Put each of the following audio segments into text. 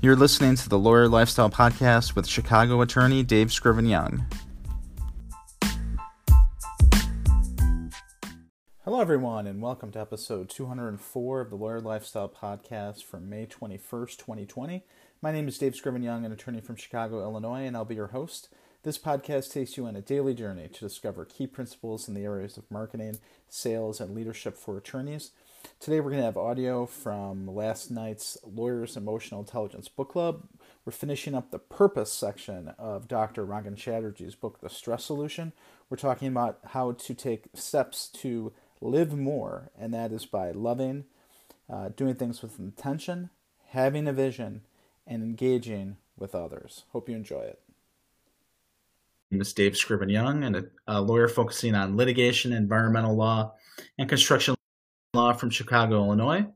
You're listening to the Lawyer Lifestyle Podcast with Chicago attorney Dave Scriven Young. Hello, everyone, and welcome to episode 204 of the Lawyer Lifestyle Podcast from May 21st, 2020. My name is Dave Scriven Young, an attorney from Chicago, Illinois, and I'll be your host. This podcast takes you on a daily journey to discover key principles in the areas of marketing, sales, and leadership for attorneys. Today, we're going to have audio from last night's Lawyers Emotional Intelligence Book Club. We're finishing up the purpose section of Dr. Rangan Chatterjee's book, The Stress Solution. We're talking about how to take steps to live more, and that is by loving, uh, doing things with intention, having a vision, and engaging with others. Hope you enjoy it. name is Dave Scriven Young, and a, a lawyer focusing on litigation, environmental law, and construction law from Chicago, Illinois.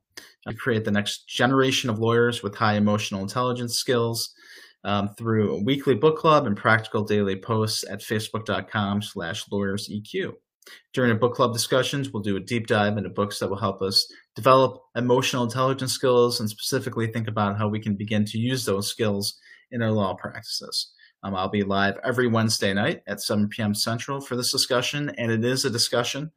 I create the next generation of lawyers with high emotional intelligence skills um, through a weekly book club and practical daily posts at facebook.com slash lawyerseq. During our book club discussions, we'll do a deep dive into books that will help us develop emotional intelligence skills and specifically think about how we can begin to use those skills in our law practices. Um, I'll be live every Wednesday night at 7 p.m. Central for this discussion, and it is a discussion.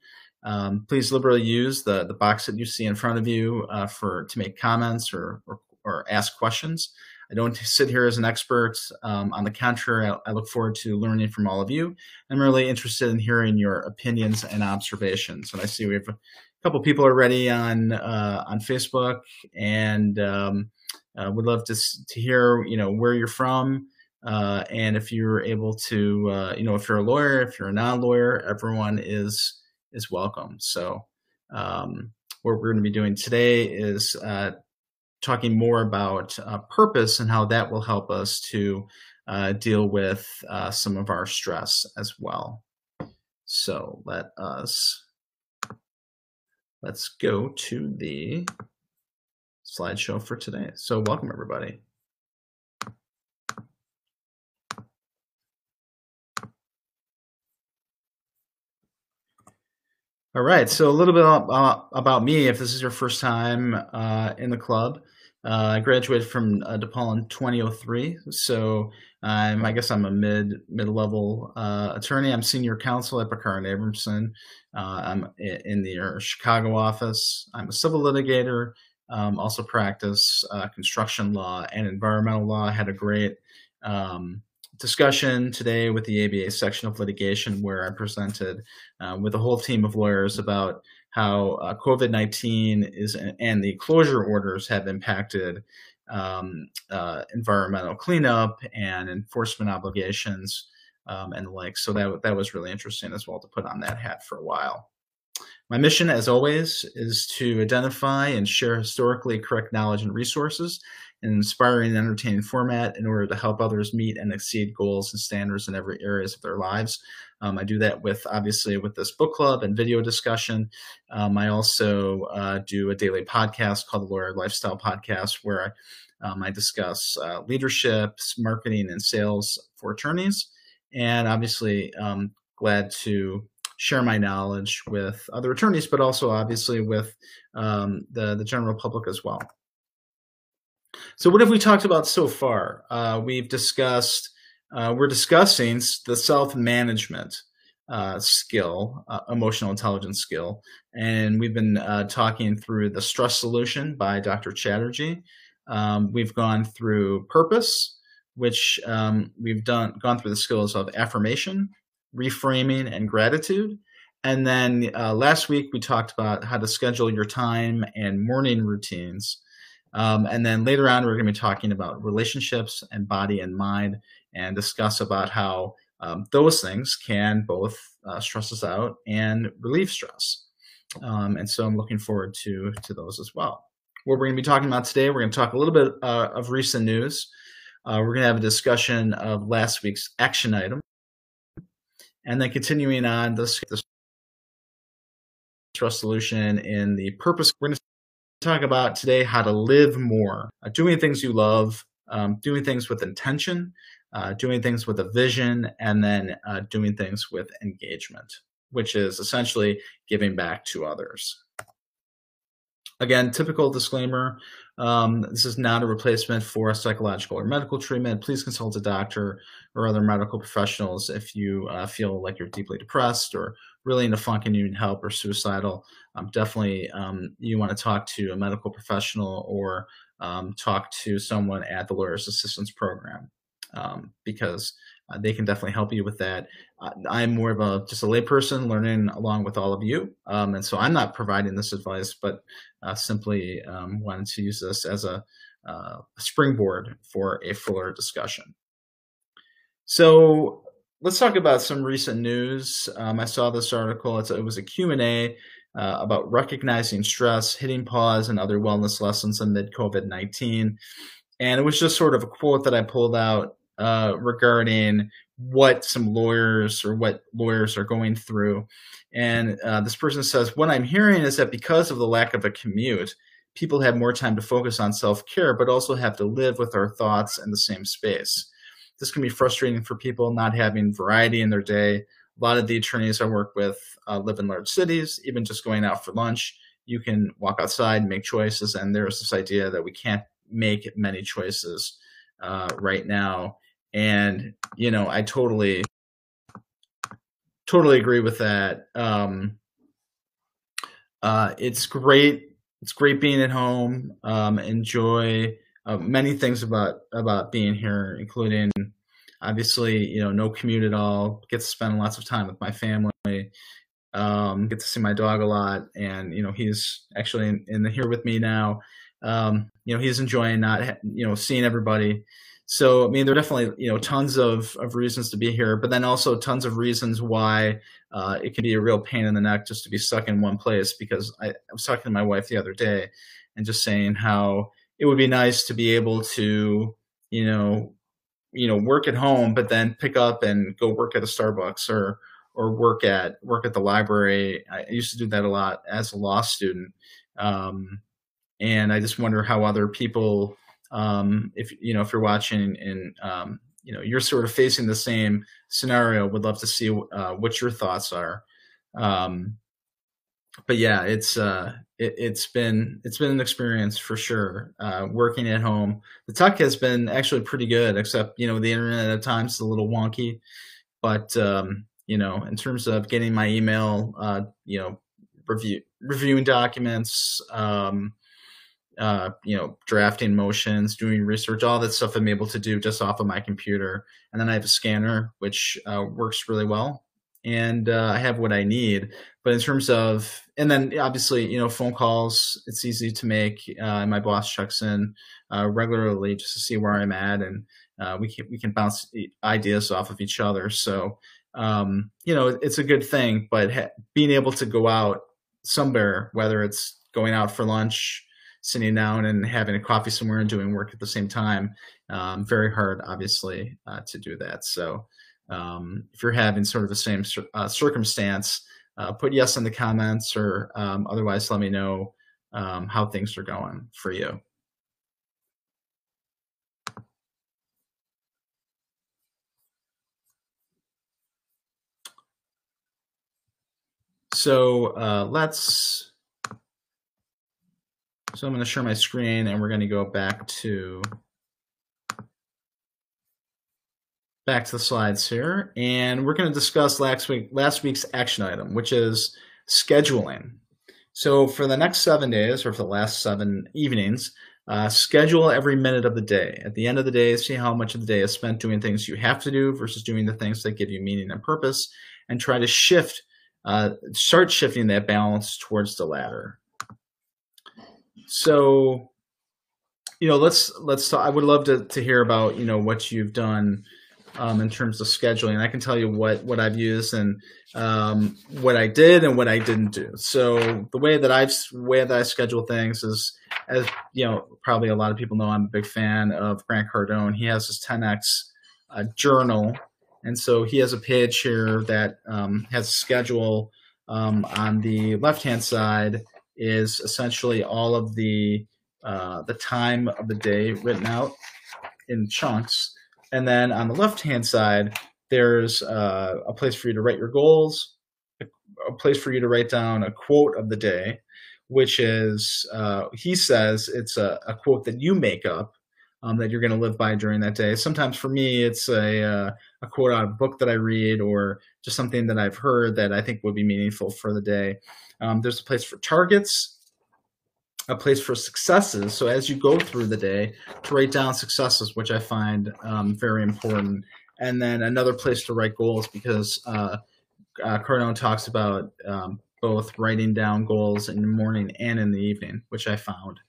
Um, please liberally use the, the box that you see in front of you uh, for to make comments or, or, or, ask questions. I don't sit here as an expert. Um, on the contrary, I, I, look forward to learning from all of you. I'm really interested in hearing your opinions and observations. And I see we have a couple people already on uh, on Facebook, and um, uh, would love to to hear you know where you're from. Uh, and if you're able to, uh, you know, if you're a lawyer, if you're a non-lawyer, everyone is is welcome. So, um, what we're going to be doing today is uh, talking more about uh, purpose and how that will help us to uh, deal with uh, some of our stress as well. So let us let's go to the slideshow for today. So welcome everybody. All right, so a little bit about, about me. If this is your first time uh, in the club, uh, I graduated from uh, DePaul in 2003. So um, I guess I'm a mid mid level uh, attorney. I'm senior counsel at Peckar and Abramson. Uh, I'm in the Chicago office. I'm a civil litigator. Um, also practice uh, construction law and environmental law. I had a great um, discussion today with the ABA section of litigation where I presented uh, with a whole team of lawyers about how uh, COVID 19 is and the closure orders have impacted um, uh, environmental cleanup and enforcement obligations um, and the like. So that, that was really interesting as well to put on that hat for a while. My mission, as always, is to identify and share historically correct knowledge and resources inspiring and entertaining format in order to help others meet and exceed goals and standards in every areas of their lives. Um, I do that with obviously with this book club and video discussion. Um, I also uh, do a daily podcast called the Lawyer Lifestyle Podcast, where I, um, I discuss uh, leadership, marketing, and sales for attorneys. And obviously, um, glad to share my knowledge with other attorneys, but also obviously with um, the, the general public as well. So, what have we talked about so far? Uh, we've discussed, uh, we're discussing the self management uh, skill, uh, emotional intelligence skill, and we've been uh, talking through the stress solution by Dr. Chatterjee. Um, we've gone through purpose, which um, we've done gone through the skills of affirmation, reframing, and gratitude. And then uh, last week we talked about how to schedule your time and morning routines. Um, and then later on, we're going to be talking about relationships and body and mind and discuss about how um, those things can both uh, stress us out and relieve stress. Um, and so I'm looking forward to, to those as well. What we're going to be talking about today, we're going to talk a little bit uh, of recent news. Uh, we're going to have a discussion of last week's action item and then continuing on this, this stress solution in the purpose. We're going to talk about today how to live more, uh, doing things you love, um, doing things with intention, uh, doing things with a vision, and then uh, doing things with engagement, which is essentially giving back to others. Again, typical disclaimer Um, this is not a replacement for a psychological or medical treatment. Please consult a doctor or other medical professionals if you uh, feel like you're deeply depressed or really in a funk and you need help or suicidal. Um, definitely, um, you want to talk to a medical professional or um, talk to someone at the Lawyer's Assistance Program um, because uh, they can definitely help you with that. Uh, I'm more of a just a layperson learning along with all of you, um, and so I'm not providing this advice, but uh, simply um, wanted to use this as a, uh, springboard for a fuller discussion. So let's talk about some recent news. Um, I saw this article. It's, it was a Q&A uh, about recognizing stress, hitting pause, and other wellness lessons amid COVID-19. And it was just sort of a quote that I pulled out uh, regarding what some lawyers or what lawyers are going through. And uh, this person says, What I'm hearing is that because of the lack of a commute, people have more time to focus on self care, but also have to live with our thoughts in the same space. This can be frustrating for people not having variety in their day. A lot of the attorneys I work with uh, live in large cities, even just going out for lunch. You can walk outside, and make choices, and there's this idea that we can't make many choices uh, right now and you know i totally totally agree with that um uh it's great it's great being at home um enjoy uh, many things about about being here including obviously you know no commute at all get to spend lots of time with my family um get to see my dog a lot and you know he's actually in, in here with me now um you know he's enjoying not you know seeing everybody so, I mean, there are definitely, you know, tons of, of reasons to be here, but then also tons of reasons why uh, it can be a real pain in the neck just to be stuck in one place. Because I, I was talking to my wife the other day and just saying how it would be nice to be able to, you know, you know, work at home, but then pick up and go work at a Starbucks or, or work at work at the library. I used to do that a lot as a law student, um, and I just wonder how other people um, if you know if you're watching and um, you know you're sort of facing the same scenario would love to see uh, what your thoughts are um, but yeah it's uh, it, has been it's been an experience for sure uh, working at home the tuck has been actually pretty good except you know the internet at times is a little wonky but um, you know in terms of getting my email uh, you know review reviewing documents um, uh, you know, drafting motions, doing research, all that stuff I'm able to do just off of my computer. And then I have a scanner, which uh, works really well. And uh, I have what I need. But in terms of, and then obviously, you know, phone calls, it's easy to make. Uh, my boss checks in uh, regularly just to see where I'm at. And uh, we, can, we can bounce ideas off of each other. So, um, you know, it's a good thing. But being able to go out somewhere, whether it's going out for lunch, sitting down and having a coffee somewhere and doing work at the same time. Um, very hard, obviously, uh, to do that. So um, if you're having sort of the same uh, circumstance, uh, put yes in the comments or um, otherwise let me know um, how things are going for you. So uh, let's so I'm going to share my screen and we're going to go back to back to the slides here. And we're going to discuss last week last week's action item, which is scheduling. So for the next seven days or for the last seven evenings, uh, schedule every minute of the day. At the end of the day, see how much of the day is spent doing things you have to do versus doing the things that give you meaning and purpose, and try to shift, uh, start shifting that balance towards the latter so you know let's let's talk, i would love to, to hear about you know what you've done um, in terms of scheduling. I can tell you what what i've used and um, what i did and what i didn't do. So the way that i've way that i schedule things is as you know probably a lot of people know i'm a big fan of grant cardone. He has his 10x uh, journal. And so he has a page here that um, has a schedule um, on the left hand side is essentially all of the uh, the time of the day written out in chunks, and then on the left hand side, there's uh, a place for you to write your goals, a, a place for you to write down a quote of the day, which is uh, he says it's a, a, quote that you make up um, that you're going to live by during that day. Sometimes for me, it's a uh, a quote out of a book that I read or just something that I've heard that I think would be meaningful for the day. Um, there's a place for targets, a place for successes. So as you go through the day, to write down successes, which I find um, very important, and then another place to write goals because uh, uh, talks about um, both writing down goals in the morning and in the evening, which I found,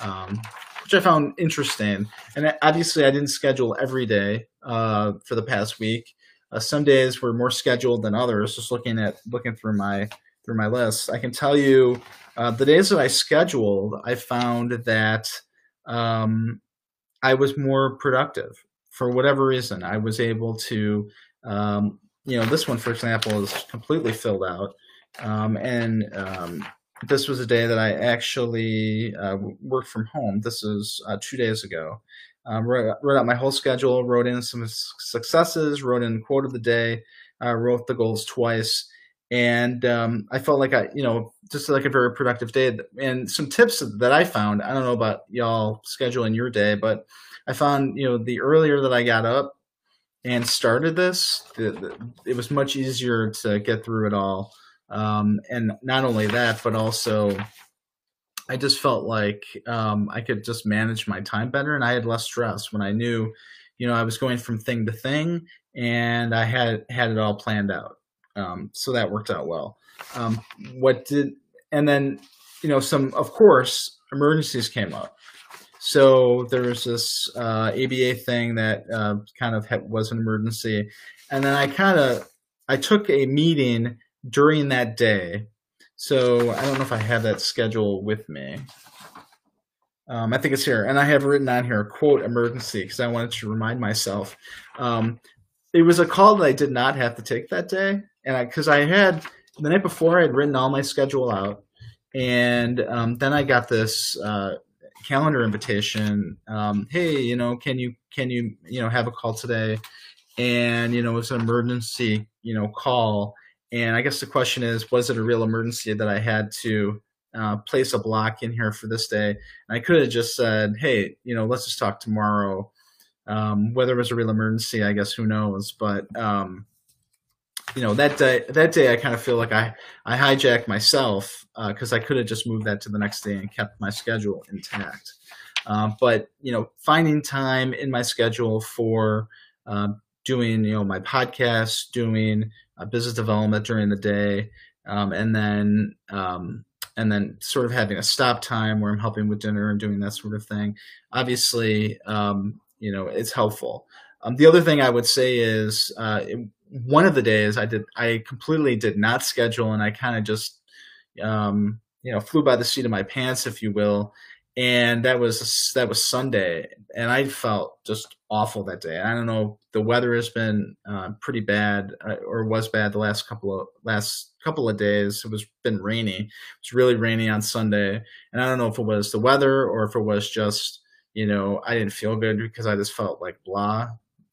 um, which I found interesting. And obviously, I didn't schedule every day uh, for the past week. Uh, some days were more scheduled than others. Just looking at looking through my through my list, I can tell you uh, the days that I scheduled, I found that um, I was more productive for whatever reason. I was able to, um, you know, this one, for example, is completely filled out. Um, and um, this was a day that I actually uh, worked from home. This is uh, two days ago. Um, wrote, wrote, out my whole schedule, wrote in some successes, wrote in quote of the day, uh, wrote the goals twice, and um, I felt like I, you know, just like a very productive day. And some tips that I found, I don't know about y'all scheduling your day, but I found, you know, the earlier that I got up and started this, the, the, it was much easier to get through it all. Um, and not only that, but also I just felt like um, I could just manage my time better and I had less stress when I knew, you know, I was going from thing to thing and I had had it all planned out. Um, so that worked out well. Um, what did, and then, you know, some, of course, emergencies came up. So there was this uh, ABA thing that uh, kind of had, was an emergency. And then I kind of, I took a meeting during that day. So I don't know if I have that schedule with me. Um, I think it's here, and I have written on here quote emergency because I wanted to remind myself. Um, it was a call that I did not have to take that day, and I because I had the night before I had written all my schedule out, and um, then I got this uh, calendar invitation. Um, hey, you know, can you can you you know have a call today? And you know, it's an emergency you know call and I guess the question is, was it a real emergency that I had to uh, place a block in here for this day? And I could have just said, hey, you know, let's just talk tomorrow. Um, whether it was a real emergency, I guess who knows. But um, you know, that day, that day, I kind of feel like I I hijacked myself because uh, I could have just moved that to the next day and kept my schedule intact. Uh, but you know, finding time in my schedule for uh, doing you know my podcast, doing uh, business development during the day, um, and then um, and then sort of having a stop time where I'm helping with dinner and doing that sort of thing. Obviously, um, you know, it's helpful. Um, the other thing I would say is uh, one of the days I did I completely did not schedule and I kind of just um, you know flew by the seat of my pants, if you will, and that was that was Sunday, and I felt just awful that day. I don't know. The weather has been uh, pretty bad, uh, or was bad the last couple of last couple of days. It was been rainy. It was really rainy on Sunday, and I don't know if it was the weather or if it was just you know I didn't feel good because I just felt like blah,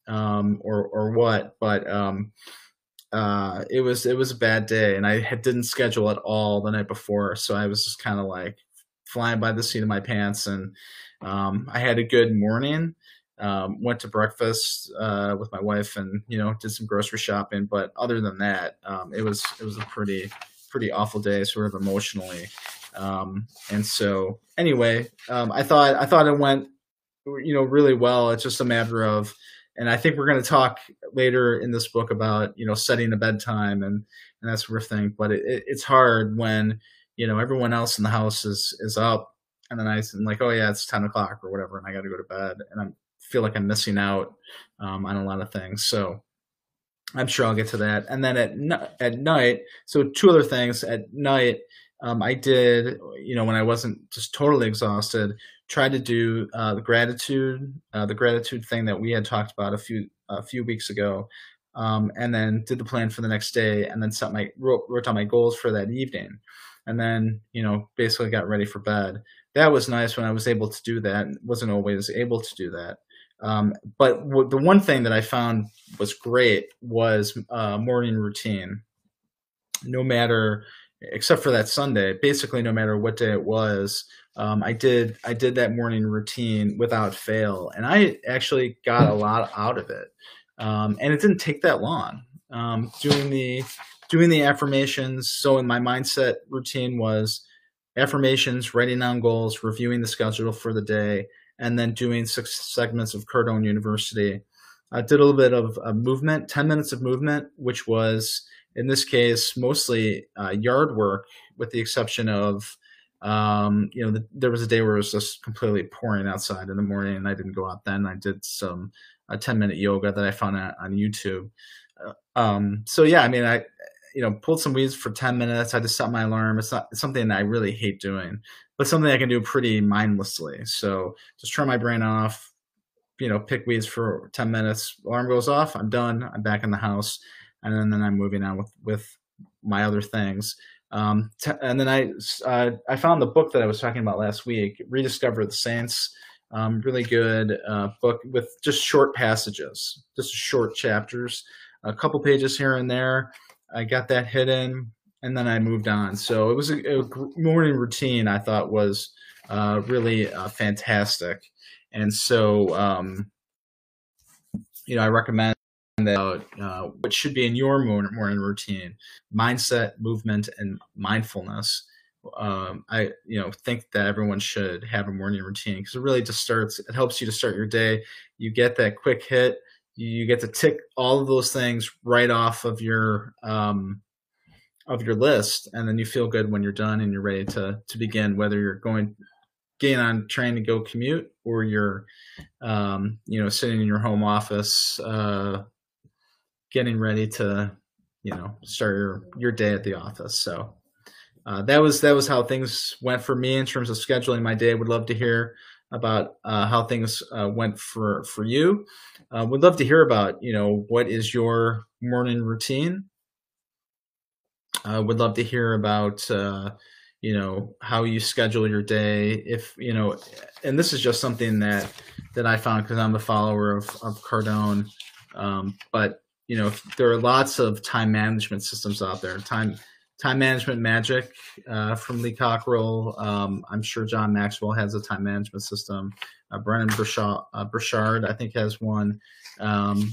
um, or or what. But um, uh, it was it was a bad day, and I had, didn't schedule at all the night before, so I was just kind of like flying by the seat of my pants. And um, I had a good morning. Um, went to breakfast uh, with my wife, and you know, did some grocery shopping. But other than that, um, it was it was a pretty pretty awful day, sort of emotionally. Um, and so, anyway, um, I thought I thought it went, you know, really well. It's just a matter of, and I think we're going to talk later in this book about you know setting a bedtime and and that sort of thing. But it, it, it's hard when you know, everyone else in the house is is up, and then I am like, oh yeah, it's ten o'clock or whatever, and I got to go to bed, and I feel like I'm missing out um, on a lot of things. So I'm sure I'll get to that. And then at at night, so two other things at night. Um, I did, you know, when I wasn't just totally exhausted, tried to do uh, the gratitude, uh, the gratitude thing that we had talked about a few a few weeks ago, um, and then did the plan for the next day, and then set my wrote, wrote down my goals for that evening and then you know basically got ready for bed. That was nice when I was able to do that. wasn't always able to do that. Um, but w- the one thing that I found was great was uh, morning routine. No matter except for that Sunday, basically no matter what day it was, um, I did I did that morning routine without fail, and I actually got a lot out of it. Um, and it didn't take that long. Um, doing the doing the affirmations. So in my mindset routine was affirmations, writing down goals, reviewing the schedule for the day, and then doing six segments of Cardone University. I did a little bit of uh, movement, 10 minutes of movement, which was in this case mostly uh, yard work, with the exception of um, you know, the, there was a day where it was just completely pouring outside in the morning, and I didn't go out then. I did some a 10 minute yoga that I found on, on YouTube. Uh, um, so yeah, I mean, I you know pulled some weeds for 10 minutes. I just set my alarm. It's not it's something that I really hate doing, but something I can do pretty mindlessly. So just turn my brain off. You know, pick weeds for 10 minutes. Alarm goes off. I'm done. I'm back in the house, and then, then I'm moving on with with my other things. Um, t- and then I uh, I found the book that I was talking about last week, Rediscover the Saints. Um, really good uh, book with just short passages, just short chapters, a couple pages here and there. I got that hidden, and then I moved on. So it was a, a morning routine. I thought was uh, really uh, fantastic, and so um, you know I recommend about uh, what should be in your morning routine mindset movement and mindfulness um, i you know think that everyone should have a morning routine because it really just starts it helps you to start your day. You get that quick hit you get to tick all of those things right off of your um, of your list and then you feel good when you're done and you're ready to to begin whether you're going getting on trying to go commute or you're um, you know sitting in your home office uh, getting ready to, you know, start your, your day at the office. So uh, that was that was how things went for me in terms of scheduling my day. Would love to hear about uh, how things uh, went for for you. Uh, would love to hear about you know what is your morning routine. Uh, would love to hear about uh, you know how you schedule your day. If you know, and this is just something that that I found because I'm a follower of of Cardone. Um, but you know there are lots of time management systems out there. Time time management magic uh, from lee cockerell. Um, i'm sure john maxwell has a time management system. Uh, burchard, uh, burchard i think has one. Um,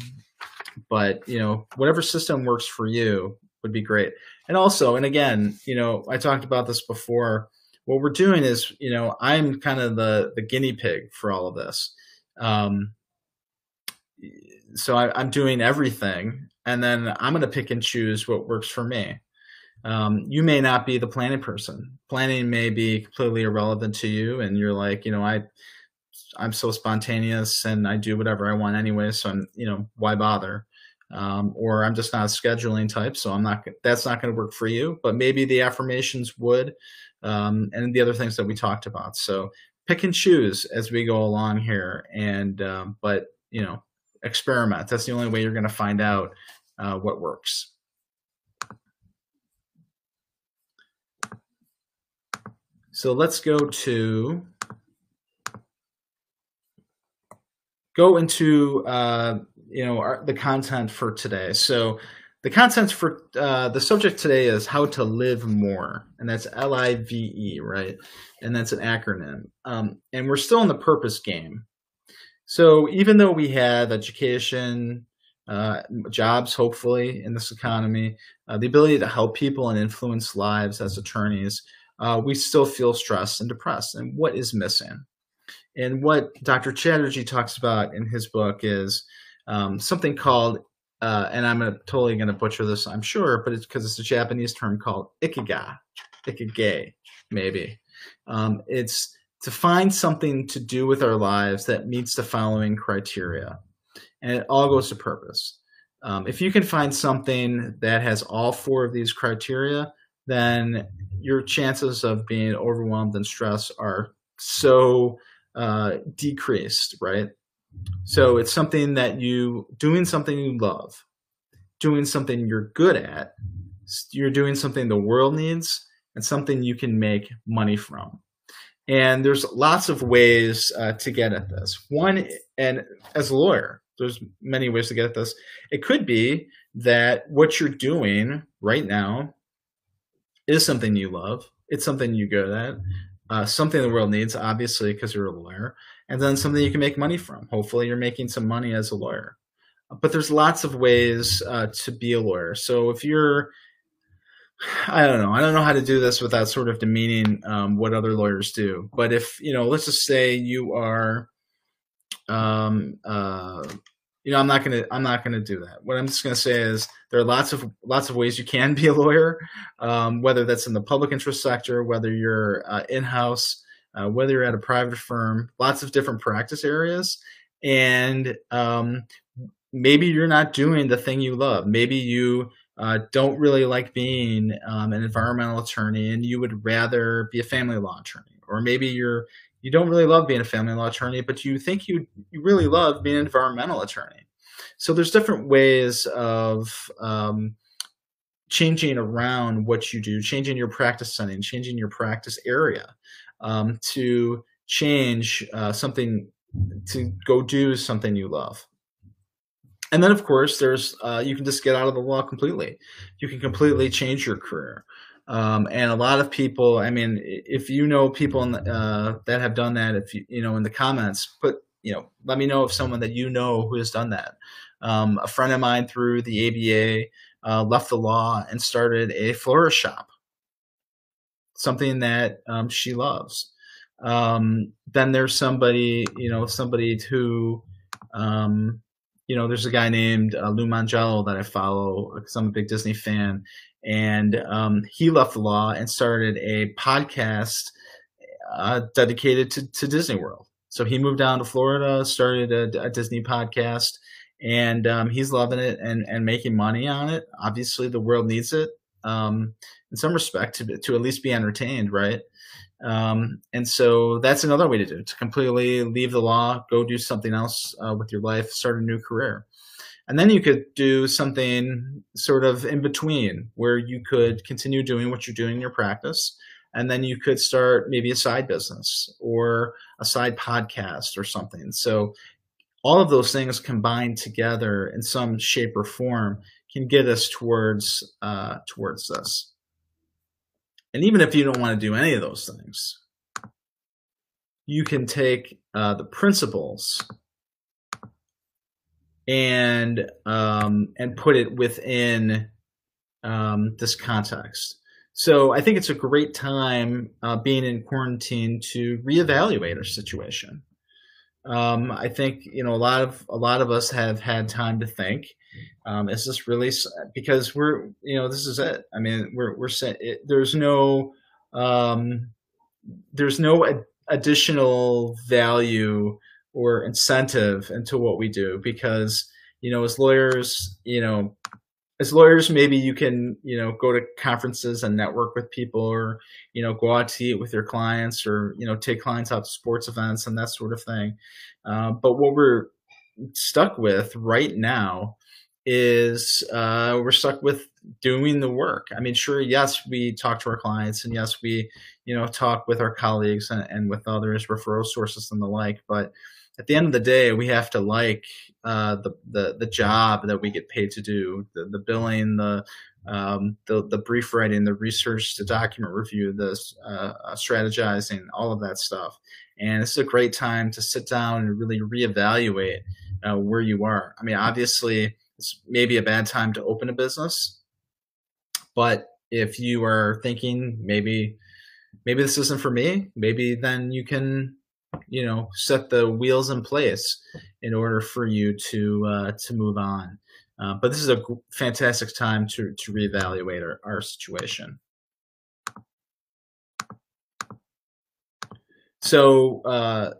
but you know whatever system works for you would be great. And also and again you know i talked about this before. What we're doing is you know i'm kind of the the guinea pig for all of this. Um, so I, am doing everything, and then I'm going to pick and choose what works for me. Um, you may not be the planning person. Planning may be completely irrelevant to you, and you're like, you know, I, I'm so spontaneous and I do whatever I want anyway. So I'm, you know, why bother? Um, or I'm just not a scheduling type, so I'm not. That's not going to work for you. But maybe the affirmations would, um, and the other things that we talked about. So pick and choose as we go along here, and um, but you know experiment. That's the only way you're going to find out uh, what works. So let's go to go into uh, you know our, the content for today. So the content for uh, the subject today is how to live more, and that's L I V E, right? And that's an acronym. Um, and we're still in the purpose game. So even though we have education, uh, jobs, hopefully in this economy, uh, the ability to help people and influence lives as attorneys, uh, we still feel stressed and depressed. And what is missing? And what Dr. Chatterjee talks about in his book is um, something called, uh, and I'm gonna, totally going to butcher this, I'm sure, but it's because it's a Japanese term called ikigai, ikigai, maybe. Um, it's to find something to do with our lives that meets the following criteria. And it all goes to purpose. Um, if you can find something that has all four of these criteria, then your chances of being overwhelmed and stressed are so uh, decreased, right? So it's something that you doing something you love, doing something you're good at, you're doing something the world needs, and something you can make money from. And there's lots of ways uh, to get at this. One, and as a lawyer, there's many ways to get at this. It could be that what you're doing right now is something you love. It's something you good at. Uh, something the world needs, obviously, because you're a lawyer, and then something you can make money from. Hopefully, you're making some money as a lawyer. But there's lots of ways uh, to be a lawyer. So if you're I don't know. I don't know how to do this without sort of demeaning um, what other lawyers do. But if you know, let's just say you are, um, uh, you know, I'm not gonna, I'm not gonna do that. What I'm just gonna say is there are lots of lots of ways you can be a lawyer, um, whether that's in the public interest sector, whether you're uh, in house, uh, whether you're at a private firm. Lots of different practice areas, and um, maybe you're not doing the thing you love. Maybe you uh, don't really like being um, an environmental attorney and you would rather be a family law attorney. Or maybe you're you don't really love being a family law attorney but you think you you really love being an environmental attorney. So there's different ways of um, changing around what you do changing your practice setting changing your practice area um, to change uh, something to go do something you love and then of course there's uh, you can just get out of the law completely. You can completely change your career. Um, and a lot of people i mean if you know people the, uh, that have done that if you you know in the comments put you know let me know if someone that you know who has done that. Um, a friend of mine through the aba uh, left the law and started a florist shop. Something that um, she loves. Um, then there's somebody you know somebody who um, you know, there's a guy named uh, Lou Mongello that I follow because I'm a big Disney fan, and um, he left the law and started a podcast uh, dedicated to, to Disney World. So he moved down to Florida, started a, a Disney podcast, and um, he's loving it and, and making money on it. Obviously, the world needs it um, in some respect to, to at least be entertained, right? Um, and so that's another way to do it, to completely leave the law, go do something else uh, with your life, start a new career. And then you could do something sort of in between where you could continue doing what you're doing in your practice. And then you could start maybe a side business or a side podcast or something. So all of those things combined together in some shape or form can get us towards uh, towards this. And even if you don't want to do any of those things, you can take uh, the principles and um, and put it within um, this context. So I think it's a great time uh, being in quarantine to reevaluate our situation. Um, I think you know a lot of a lot of us have had time to think. Um, is this really because we're you know this is it? I mean we're we're set. It, there's no um, there's no ad- additional value or incentive into what we do because you know as lawyers you know as lawyers, maybe you can, you know, go to conferences and network with people or, you know, go out to eat with your clients or, you know, take clients out to sports events and that sort of thing. Uh, but what we're stuck with right now is uh, we're stuck with doing the work. I mean, sure, yes, we talk to our clients and yes, we, you know, talk with our colleagues and, and with others, referral sources and the like, but at the end of the day, we have to like uh, the, the the job that we get paid to do, the, the billing, the, um, the the brief writing, the research, the document review, the uh, uh, strategizing, all of that stuff. And this is a great time to sit down and really reevaluate uh, where you are. I mean, obviously, it's maybe a bad time to open a business, but if you are thinking maybe maybe this isn't for me, maybe then you can you know set the wheels in place in order for you to uh, to move on. Uh, but this is a fantastic time to to reevaluate our, our situation. So uh,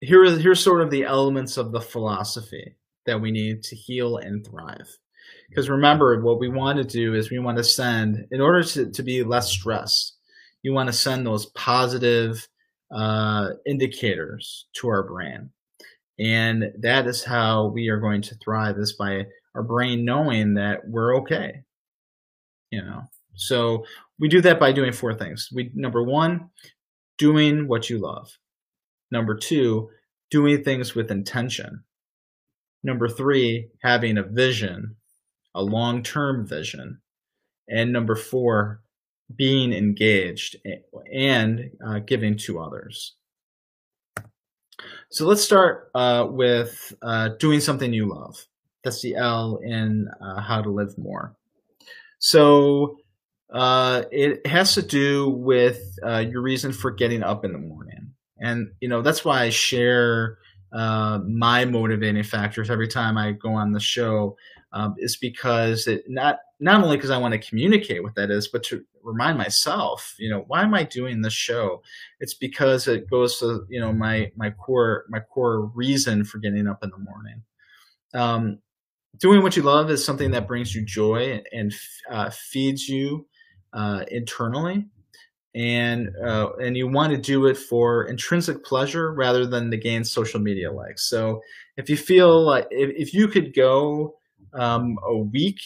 here are here's sort of the elements of the philosophy that we need to heal and thrive. Because remember, what we want to do is we want to send, in order to, to be less stressed, you want to send those positive, uh, indicators to our brain. And that is how we are going to thrive is by our brain knowing that we're okay. You know, so we do that by doing four things. We, number one, doing what you love. Number two, doing things with intention. Number three, having a vision, a long term vision. And number four, being engaged and uh, giving to others. So let's start uh, with uh, doing something you love. That's the L in uh, how to live more. So uh, it has to do with uh, your reason for getting up in the morning, and you know that's why I share my motivating factors every time I go on the show. Um, is because it not not only because I want to communicate what that is, but to remind myself, you know, why am I doing this show? It's because it goes to, you know, my my core my core reason for getting up in the morning. Um, doing what you love is something that brings you joy and uh, feeds you uh, internally, and uh, and you want to do it for intrinsic pleasure rather than to gain social media likes. So if you feel like if, if you could go um, a week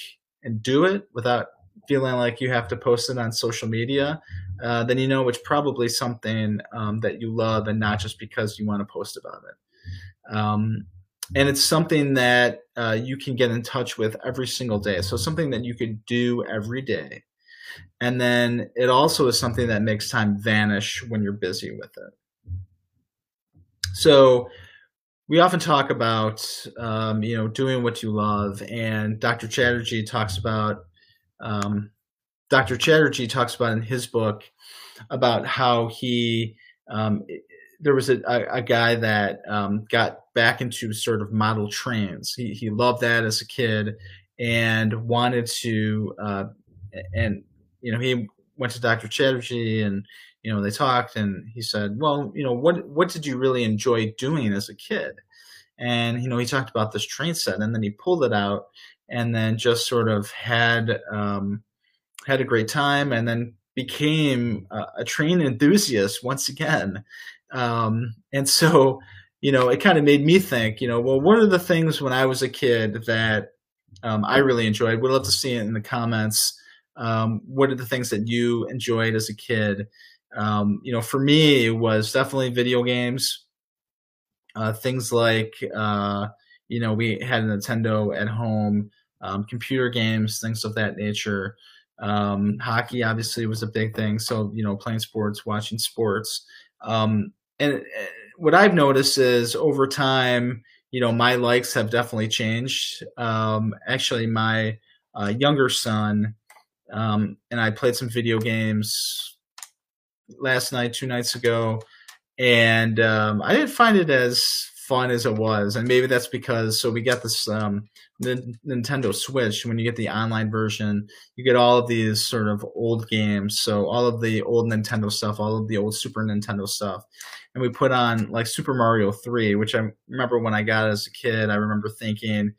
and do it without feeling like you have to post it on social media, uh, then you know it's probably something um, that you love and not just because you want to post about it. Um, and it's something that uh, you can get in touch with every single day. So something that you could do every day. And then it also is something that makes time vanish when you're busy with it. So we often talk about um, you know doing what you love, and Dr. Chatterjee talks about um, Dr. Chatterjee talks about in his book about how he um, there was a, a, guy that um, got back into sort of model trains. He he loved that as a kid and wanted to uh, and you know he went to Dr. Chatterjee and you know they talked and he said well you know what what did you really enjoy doing as a kid? And you know he talked about this train set and then he pulled it out and then just sort of had um, had a great time and then became a, a train enthusiast once again. Um, and so you know it kind of made me think you know well what are the things when i was a kid that um, i really enjoyed? We'd love to see it in the comments um, what are the things that you enjoyed as a kid um, you know, for me, it was definitely video games. Uh, things like, uh, you know, we had a Nintendo at home, um, computer games, things of that nature. Um, hockey obviously was a big thing. So, you know, playing sports, watching sports. Um, and uh, what I've noticed is over time, you know, my likes have definitely changed. Um, actually, my uh, younger son um, and I played some video games last night, two nights ago, and um, I didn't find it as fun as it was. And maybe that's because so we got this um, the Nintendo Switch. When you get the online version, you get all of these sort of old games. So all of the old Nintendo stuff, all of the old Super Nintendo stuff. And we put on like Super Mario 3, which I remember when I got as a kid, I remember thinking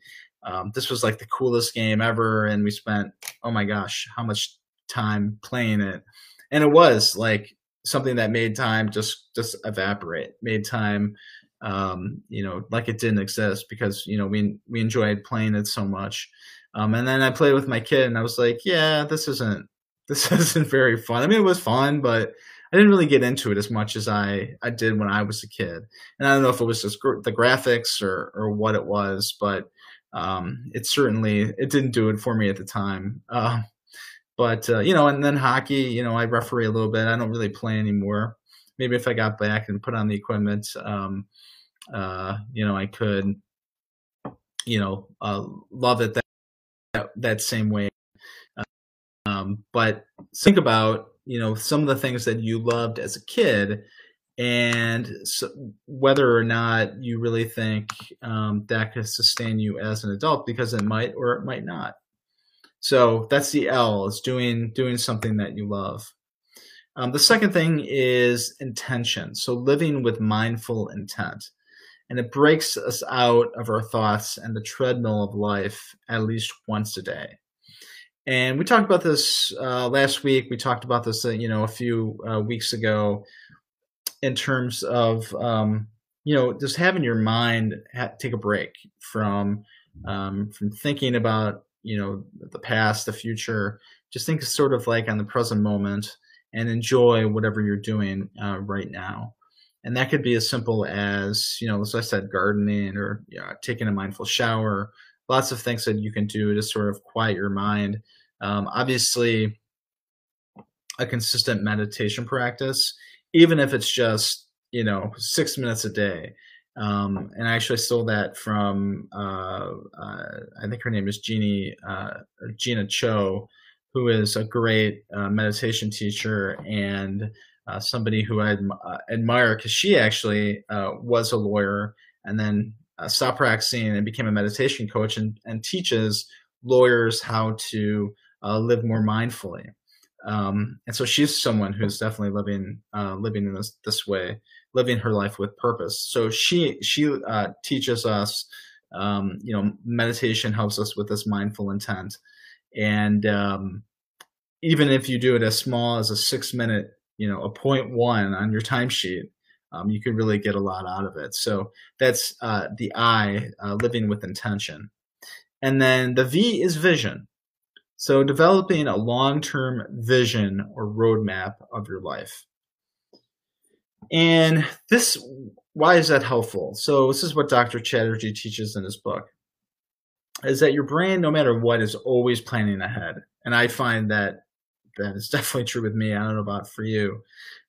um, this was like the coolest game ever. And we spent, oh my gosh, how much time playing it. And it was like something that made time just just evaporate, made time um, you know, like it didn't exist because you know we we enjoyed playing it so much. Um, and then I played with my kid, and I was like, yeah, this isn't this isn't very fun. I mean, it was fun, but I didn't really get into it as much as I I did when I was a kid. And I don't know if it was just gr- the graphics or or what it was, but um, it certainly it didn't do it for me at the time. Uh, but uh, you know, and then hockey, you know, I referee a little bit. I don't really play anymore. Maybe if I got back and put on the equipment, um, uh, you know, I could, you know, uh, love it that, that, that same way. Um, but think about you know some of the things that you loved as a kid and so whether or not you really think um, that could sustain you as an adult because it might or it might not so that's the L is doing doing something that you love. Um, the second thing is intention. So living with mindful intent. And it breaks us out of our thoughts and the treadmill of life at least once a day. And we talked about this uh, last week. We talked about this, uh, you know, a few uh, weeks ago, in terms of, um, you know, just having your mind ha- take a break from um, from thinking about you know the past the future. Just think sort of like on the present moment and enjoy whatever you're doing uh, right now. And that could be as simple as you know as i said gardening or you know, taking a mindful shower. Lots of things that you can do to sort of quiet your mind. Um, obviously a consistent meditation practice, even if it's just you know six minutes a day. Um, and I actually stole that from uh, uh, I think her name is Jeannie uh, Jeena Cho, who is a great uh, meditation teacher and uh, somebody who I uh, admire because she actually was a lawyer and then stopped practicing and became a meditation coach and, and teaches lawyers how to live more mindfully. Um, and so she's someone who's definitely living living in this this way living her life with purpose. So she she uh, teaches us, um, you know, meditation helps us with this mindful intent, and um, even if you do it as small as a six minute, you know, a point one on your timesheet, um, you could really get a lot out of it. So that's uh, the I, uh, living with intention, and then the V is vision. So developing a long term vision or roadmap of your life. And this, why is that helpful? So this is what Dr. Chatterjee teaches in his book, is that your brain, no matter what, is always planning ahead. And I find that that is definitely true with me. I don't know about for you.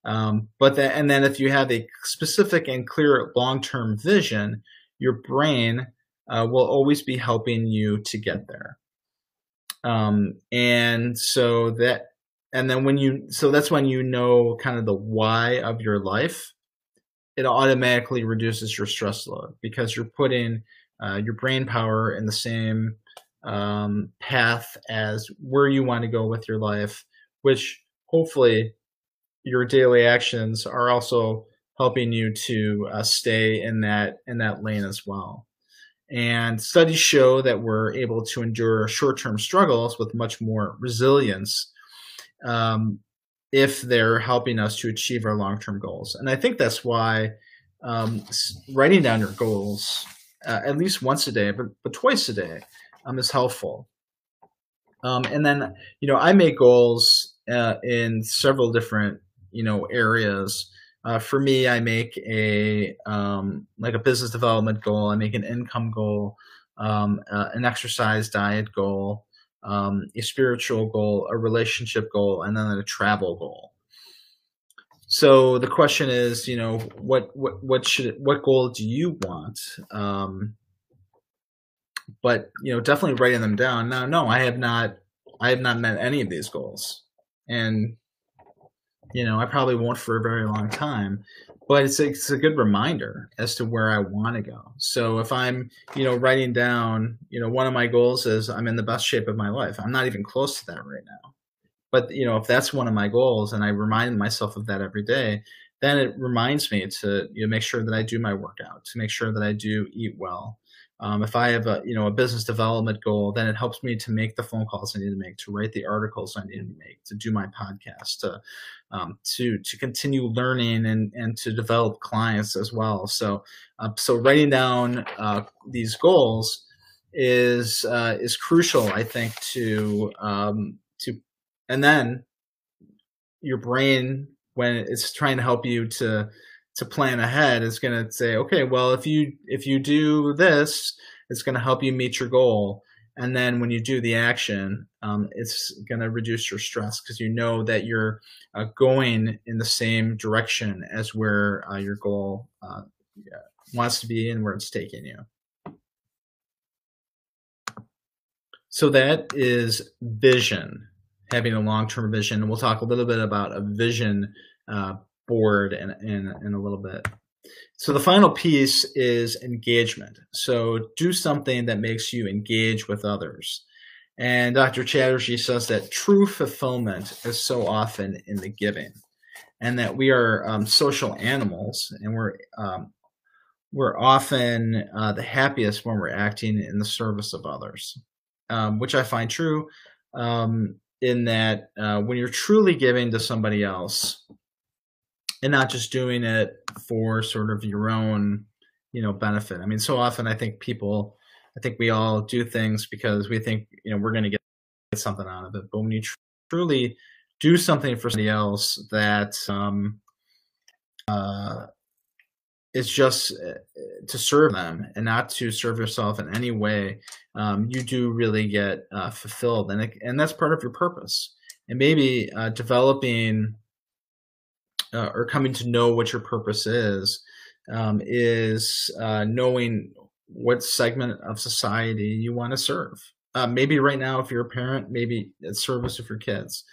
Um, but that, and then if you have a specific and clear long-term vision, your brain uh, will always be helping you to get there. Um, and so that and then when you so that's when you know kind of the why of your life it automatically reduces your stress load because you're putting uh, your brain power in the same um, path as where you want to go with your life which hopefully your daily actions are also helping you to uh, stay in that in that lane as well and studies show that we're able to endure short-term struggles with much more resilience um, if they're helping us to achieve our long term goals. And I think that's why um, writing down your goals uh, at least once a day, but, but twice a day, um, is helpful. Um, and then, you know, I make goals uh, in several different, you know, areas. Uh, for me, I make a um, like a business development goal. I make an income goal, um, uh, an exercise diet goal, um, a spiritual goal, a relationship goal, and then a travel goal. So the question is, you know, what what what should what goal do you want? Um, but you know, definitely writing them down. Now, no, I have not. I have not met any of these goals, and you know, I probably won't for a very long time but it's a, it's a good reminder as to where I want to go. So if I'm, you know, writing down, you know, one of my goals is I'm in the best shape of my life. I'm not even close to that right now. But you know, if that's one of my goals and I remind myself of that every day, then it reminds me to you know make sure that I do my workout, to make sure that I do eat well, um, if I have a you know a business development goal, then it helps me to make the phone calls I need to make, to write the articles I need to make, to do my podcast, to um, to to continue learning and and to develop clients as well. So uh, so writing down uh, these goals is uh, is crucial, I think, to um, to and then your brain when it's trying to help you to to plan ahead is going to say, okay, well, if you if you do this, it's going to help you meet your goal. And then when you do the action, um, it's going to reduce your stress because you know that you're uh, going in the same direction as where uh, your goal uh, wants to be and where it's taking you. So that is vision, having a long term vision. We'll talk a little bit about a vision uh, board in, in, in a little bit. So the final piece is engagement. So do something that makes you engage with others. And Dr. Chatterjee says that true fulfillment is so often in the giving, and that we are um, social animals, and we're um, we're often uh, the happiest when we're acting in the service of others, um, which I find true. Um, in that, uh, when you're truly giving to somebody else, and not just doing it for sort of your own you know benefit. I mean so often i think people i think we all do things because we think you know we're going to get something out of it. But when you tr- truly do something for somebody else that um uh it's just uh, to serve them and not to serve yourself in any way um, you do really get uh, fulfilled. And it, and that's part of your purpose. And maybe uh, developing uh, or coming to know what your purpose is um, is uh, knowing what segment of society you want to serve. Uh, maybe right now, if you're a parent, maybe it's service of your kids.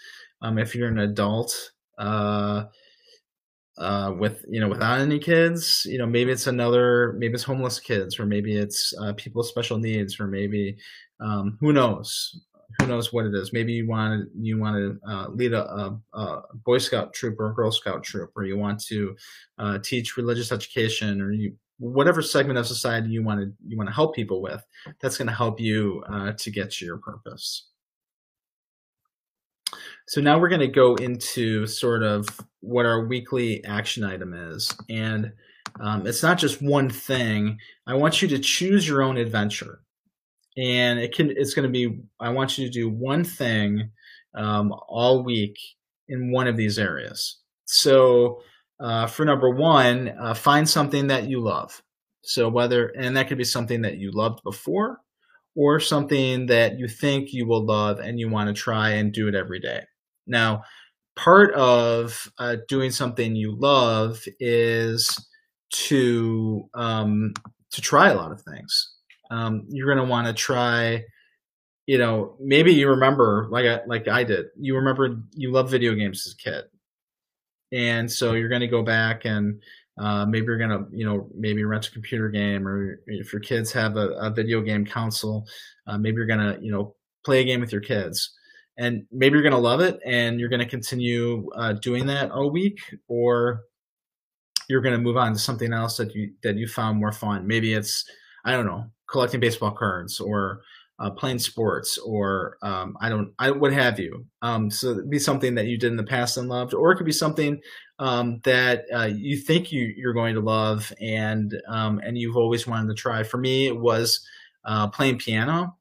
Um, if you're an adult uh, uh, with you know without any kids, you know maybe it's another, maybe it's homeless kids, or maybe it's uh, people with special needs, or maybe um, who knows who knows what it is. Maybe you want to you want to uh, lead a, a, a, Boy Scout troop or a Girl Scout troop, or you want to uh, teach religious education, or you whatever segment of society you want to you want to help people with. That's going to help you uh, to get to your purpose. So now we're going to go into sort of what our weekly action item is, and um, it's not just one thing. I want you to choose your own adventure and it can it's going to be i want you to do one thing um, all week in one of these areas. So uh, for number one uh, find something that you love. So whether and that could be something that you loved before or something that you think you will love and you want to try and do it every day. Now part of uh, doing something you love is to um, to try a lot of things um, you're going to want to try you know maybe you remember like I, like I did you remember you love video games as a kid. And so you're going to go back and uh, maybe you're going to you know maybe rent a computer game or if your kids have a, a video game console uh, maybe you're going to you know play a game with your kids. And maybe you're going to love it and you're going to continue uh, doing that all week or you're going to move on to something else that you that you found more fun. Maybe it's i don't know collecting baseball cards or uh, playing sports or um, I don't, I what have you. Um, so it'd be something that you did in the past and loved, or it could be something um, that uh, you think you you're going to love and um, and you've always wanted to try. For me, it was uh, playing piano.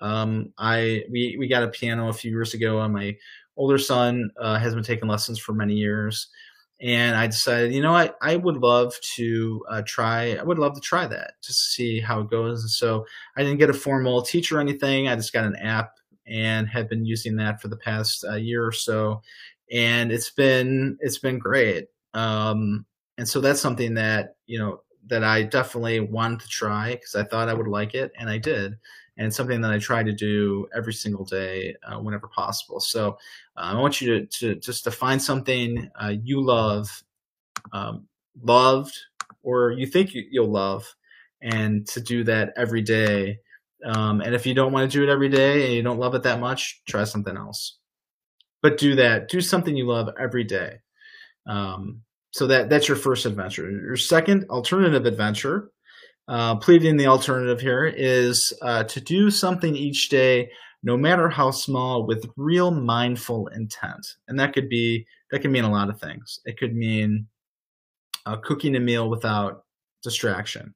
Um, I we we got a piano a few years ago, and my older son uh, has been taking lessons for many years and I decided, you know, I, I would love to uh, try, I would love to try that just to see how it goes. And so I didn't get a formal teacher or anything. I just got an app and have been using that for the past uh, year or so. And it's been, it's been great. Um, and so that's something that, you know, that I definitely wanted to try because I thought I would like it and I did and it's something that I try to do every single day uh, whenever possible. So uh, I want you to, to just to find something uh, you love, um, loved, or you think you, will love, and to do that every day. Um, and if you don't want to do it every day and you don't love it that much, try something else. But do that. Do something you love every day. Um, so that that's your first adventure. Your second alternative adventure uh, pleading the alternative here is uh, to do something each day, no matter how small, with real mindful intent, and that could be that can mean a lot of things. It could mean uh, cooking a meal without distraction.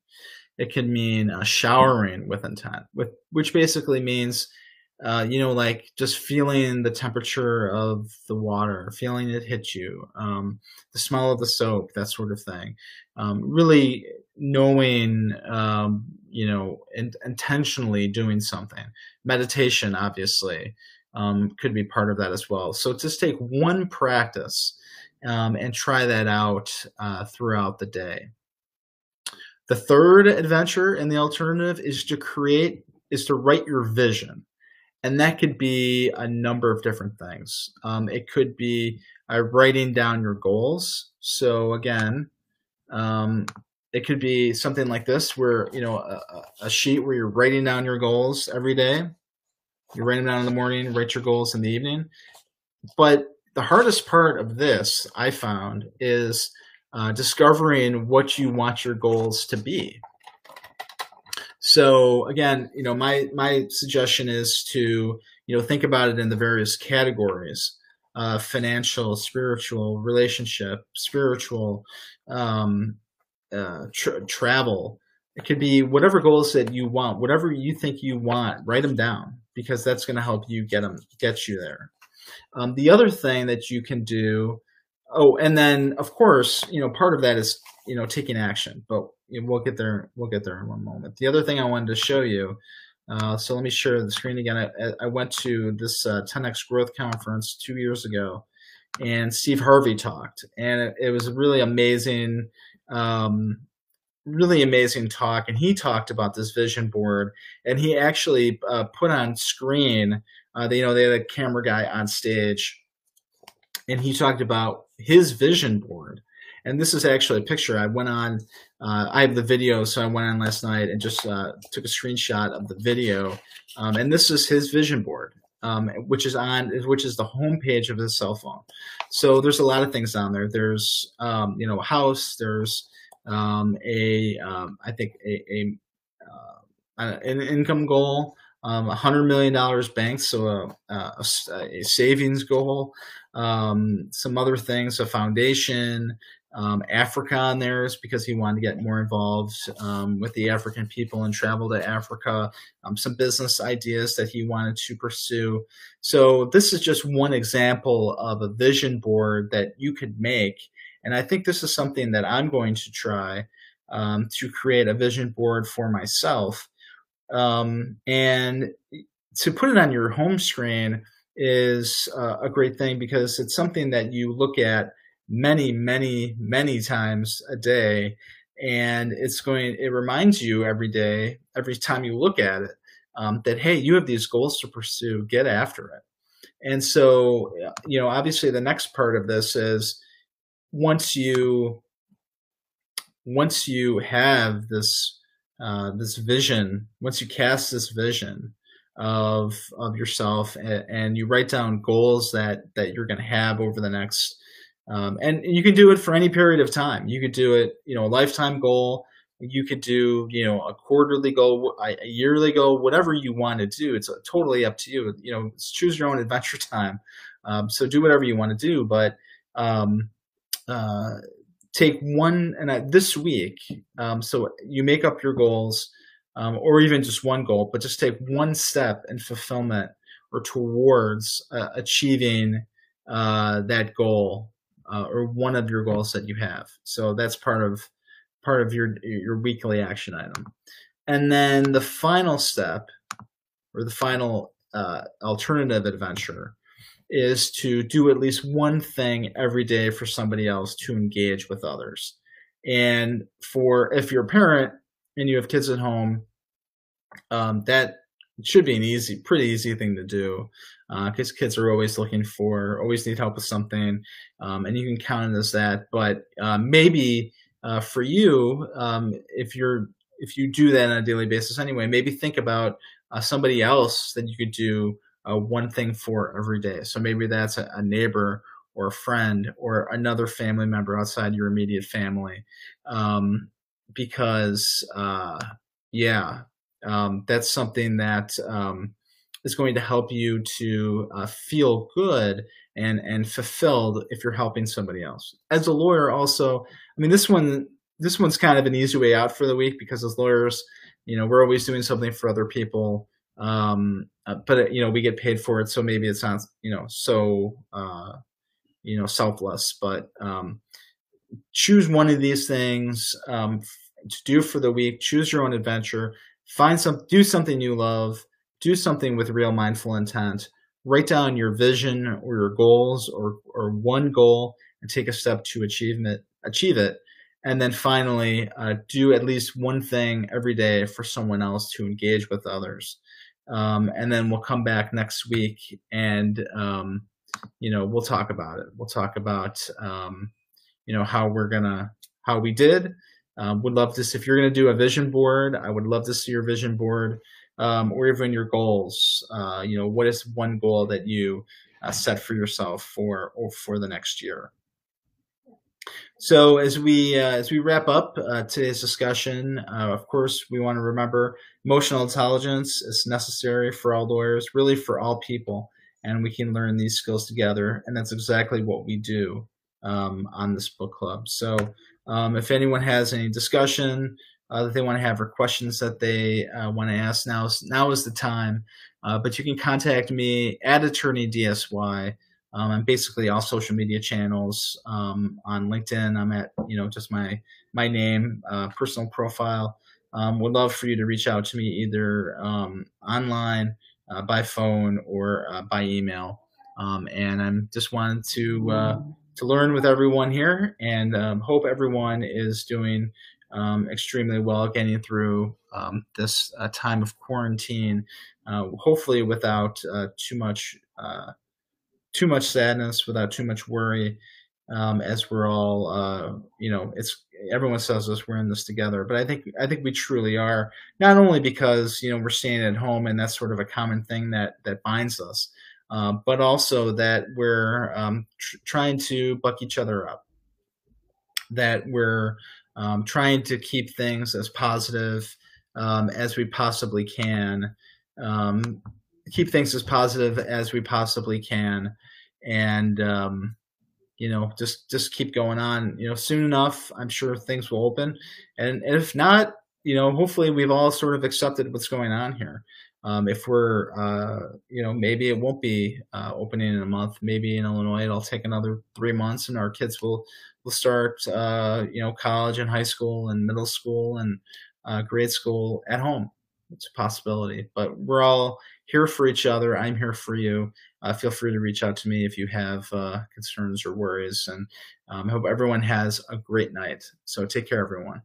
It could mean uh, showering with intent, with which basically means uh, you know, like just feeling the temperature of the water, feeling it hit you, um, the smell of the soap, that sort of thing. Um, really knowing, um, you know, in, intentionally doing something. Meditation, obviously, um, could be part of that as well. So just take one practice um, and try that out uh, throughout the day. The third adventure and the alternative is to create, is to write your vision and that could be a number of different things. Um, it could be uh, writing down your goals. So again, um, it could be something like this, where you know a, a, sheet where you're writing down your goals every day. You write them down in the morning, write your goals in the evening. But the hardest part of this, I found, is uh, discovering what you want your goals to be. So again, you know, my my suggestion is to you know think about it in the various categories: uh, financial, spiritual, relationship, spiritual, um, uh, tra- travel. It could be whatever goals that you want, whatever you think you want. Write them down because that's going to help you get them get you there. Um, the other thing that you can do, oh, and then of course, you know, part of that is you know taking action, but we'll get there. We'll get there in one moment. The other thing I wanted to show you Uh, so let me share the screen again. I, I went to this uh, 10x Growth Conference two years ago, and Steve Harvey talked, and it, it was really amazing, um, really amazing talk. And he talked about this vision board, and he actually uh, put on screen. Uh, they, you know, they had a camera guy on stage, and he talked about his vision board. And this is actually a picture. I went on. Uh, I have the video, so I went on last night and just uh, took a screenshot of the video. Um, and this is his vision board um, which is on which is the homepage of the cell phone. So there's a lot of things on there. There's um, you know a house. There's um, a um, I think a, a uh, an income goal. Um, a hundred million dollars banked, so a, a, a savings goal, um, some other things, a foundation, um, Africa on there is because he wanted to get more involved um, with the African people and travel to Africa. Um, some business ideas that he wanted to pursue. So this is just one example of a vision board that you could make. And I think this is something that I'm going to try um, to create a vision board for myself. Um, and to put it on your home screen is uh, a great thing because it's something that you look at many, many, many times a day. And it's going, it reminds you every day, every time you look at it, um, that, hey, you have these goals to pursue, get after it. And so, you know, obviously the next part of this is once you, once you have this, uh, this vision, once you cast this vision, of of yourself and, and, you write down goals that that you're going to have over the next um, and you can do it for any period of time. You could do it, you know, a lifetime goal. You could do, you know, a quarterly goal, a yearly goal, whatever you want to do. It's totally up to you. You know, choose your own adventure time. Um, so do whatever you want to do, but um, uh, take one. And I, this week, um, so you make up your goals, um, or even just one goal, but just take one step in fulfillment or towards uh, achieving uh, that goal uh, or one of your goals that you have. So that's part of part of your your weekly action item. And then the final step, or the final uh, alternative adventure, is to do at least one thing every day for somebody else to engage with others. And for if you're a parent and you have kids at home, um, that should be an easy, pretty easy thing to do because uh, kids are always looking for, always need help with something, um, and you can count it as that. But uh, maybe uh, for you, um, if you're if you do that on a daily basis anyway, maybe think about uh, somebody else that you could do uh, one thing for every day. So maybe that's a, a, neighbor or a friend or another family member outside your immediate family, um, because uh, yeah, um, that's something that um, is going to help you to uh, feel good and and fulfilled if you're helping somebody else. As a lawyer, also, I mean, this one this one's kind of an easy way out for the week because as lawyers, you know, we're always doing something for other people. Um, uh, but you know, we get paid for it, so maybe it's not you know so uh, you know selfless. But um, choose one of these things um, to do for the week. Choose your own adventure. Find some, do something you love do something with real mindful intent. Write down your vision or your goals or, or one goal and take a step to achieve it. Achieve it. And then finally, uh, do at least one thing every day for someone else to engage with others. Um, and then we'll come back next week and, um, you know, we'll talk about it. We'll talk about, um, you know, how we're to, how we did. Um, would love this. If you're going to do a vision board, I would love to see your vision board um, or even your goals. Uh, you know, what is one goal that you uh, set for yourself for or for the next year? So as we uh, as we wrap up uh, today's discussion, uh, of course, we want to remember emotional intelligence is necessary for all lawyers, really for all people, and we can learn these skills together. And that's exactly what we do um, on this book club. So um, if anyone has any discussion uh, that they want to have or questions that they uh, want to ask, now is, now is the time. Uh, but you can contact me at Attorney DSY. Um, I'm basically all social media channels. Um, on LinkedIn, I'm at you know just my my name, uh, personal profile. um, would love for you to reach out to me either um, online, uh, by phone, or uh, by email. Um, and I'm just wanted to uh, to learn with everyone here, and um, hope everyone is doing um, extremely well getting through um, this uh, time of quarantine. Uh, hopefully, without uh, too much too much sadness, without too much worry, um, as we're all, uh, you know, it's everyone says us we're in this together, but I think I think we truly are. Not only because you know we're staying at home and that's sort of a common thing that that binds us, uh, but also that we're um, tr- trying to buck each other up. That we're um, trying to keep things as positive um, as we possibly can. Um, keep things as positive as we possibly can, and um, you know, just just keep going on. You know, soon enough, I'm sure things will open, and, and if not, you know, hopefully we've all sort of accepted what's going on here. Um, if we're, uh, you know, maybe it won't be uh, opening in a month. Maybe in Illinois it'll take another three months, and our kids will will start, uh, you know, college and high school and middle school and uh, grade school at home. It's a possibility, but we're all here for each other. I'm here for you. Uh, feel free to reach out to me if you have uh, concerns or worries. And um, I hope everyone has a great night. So take care, everyone.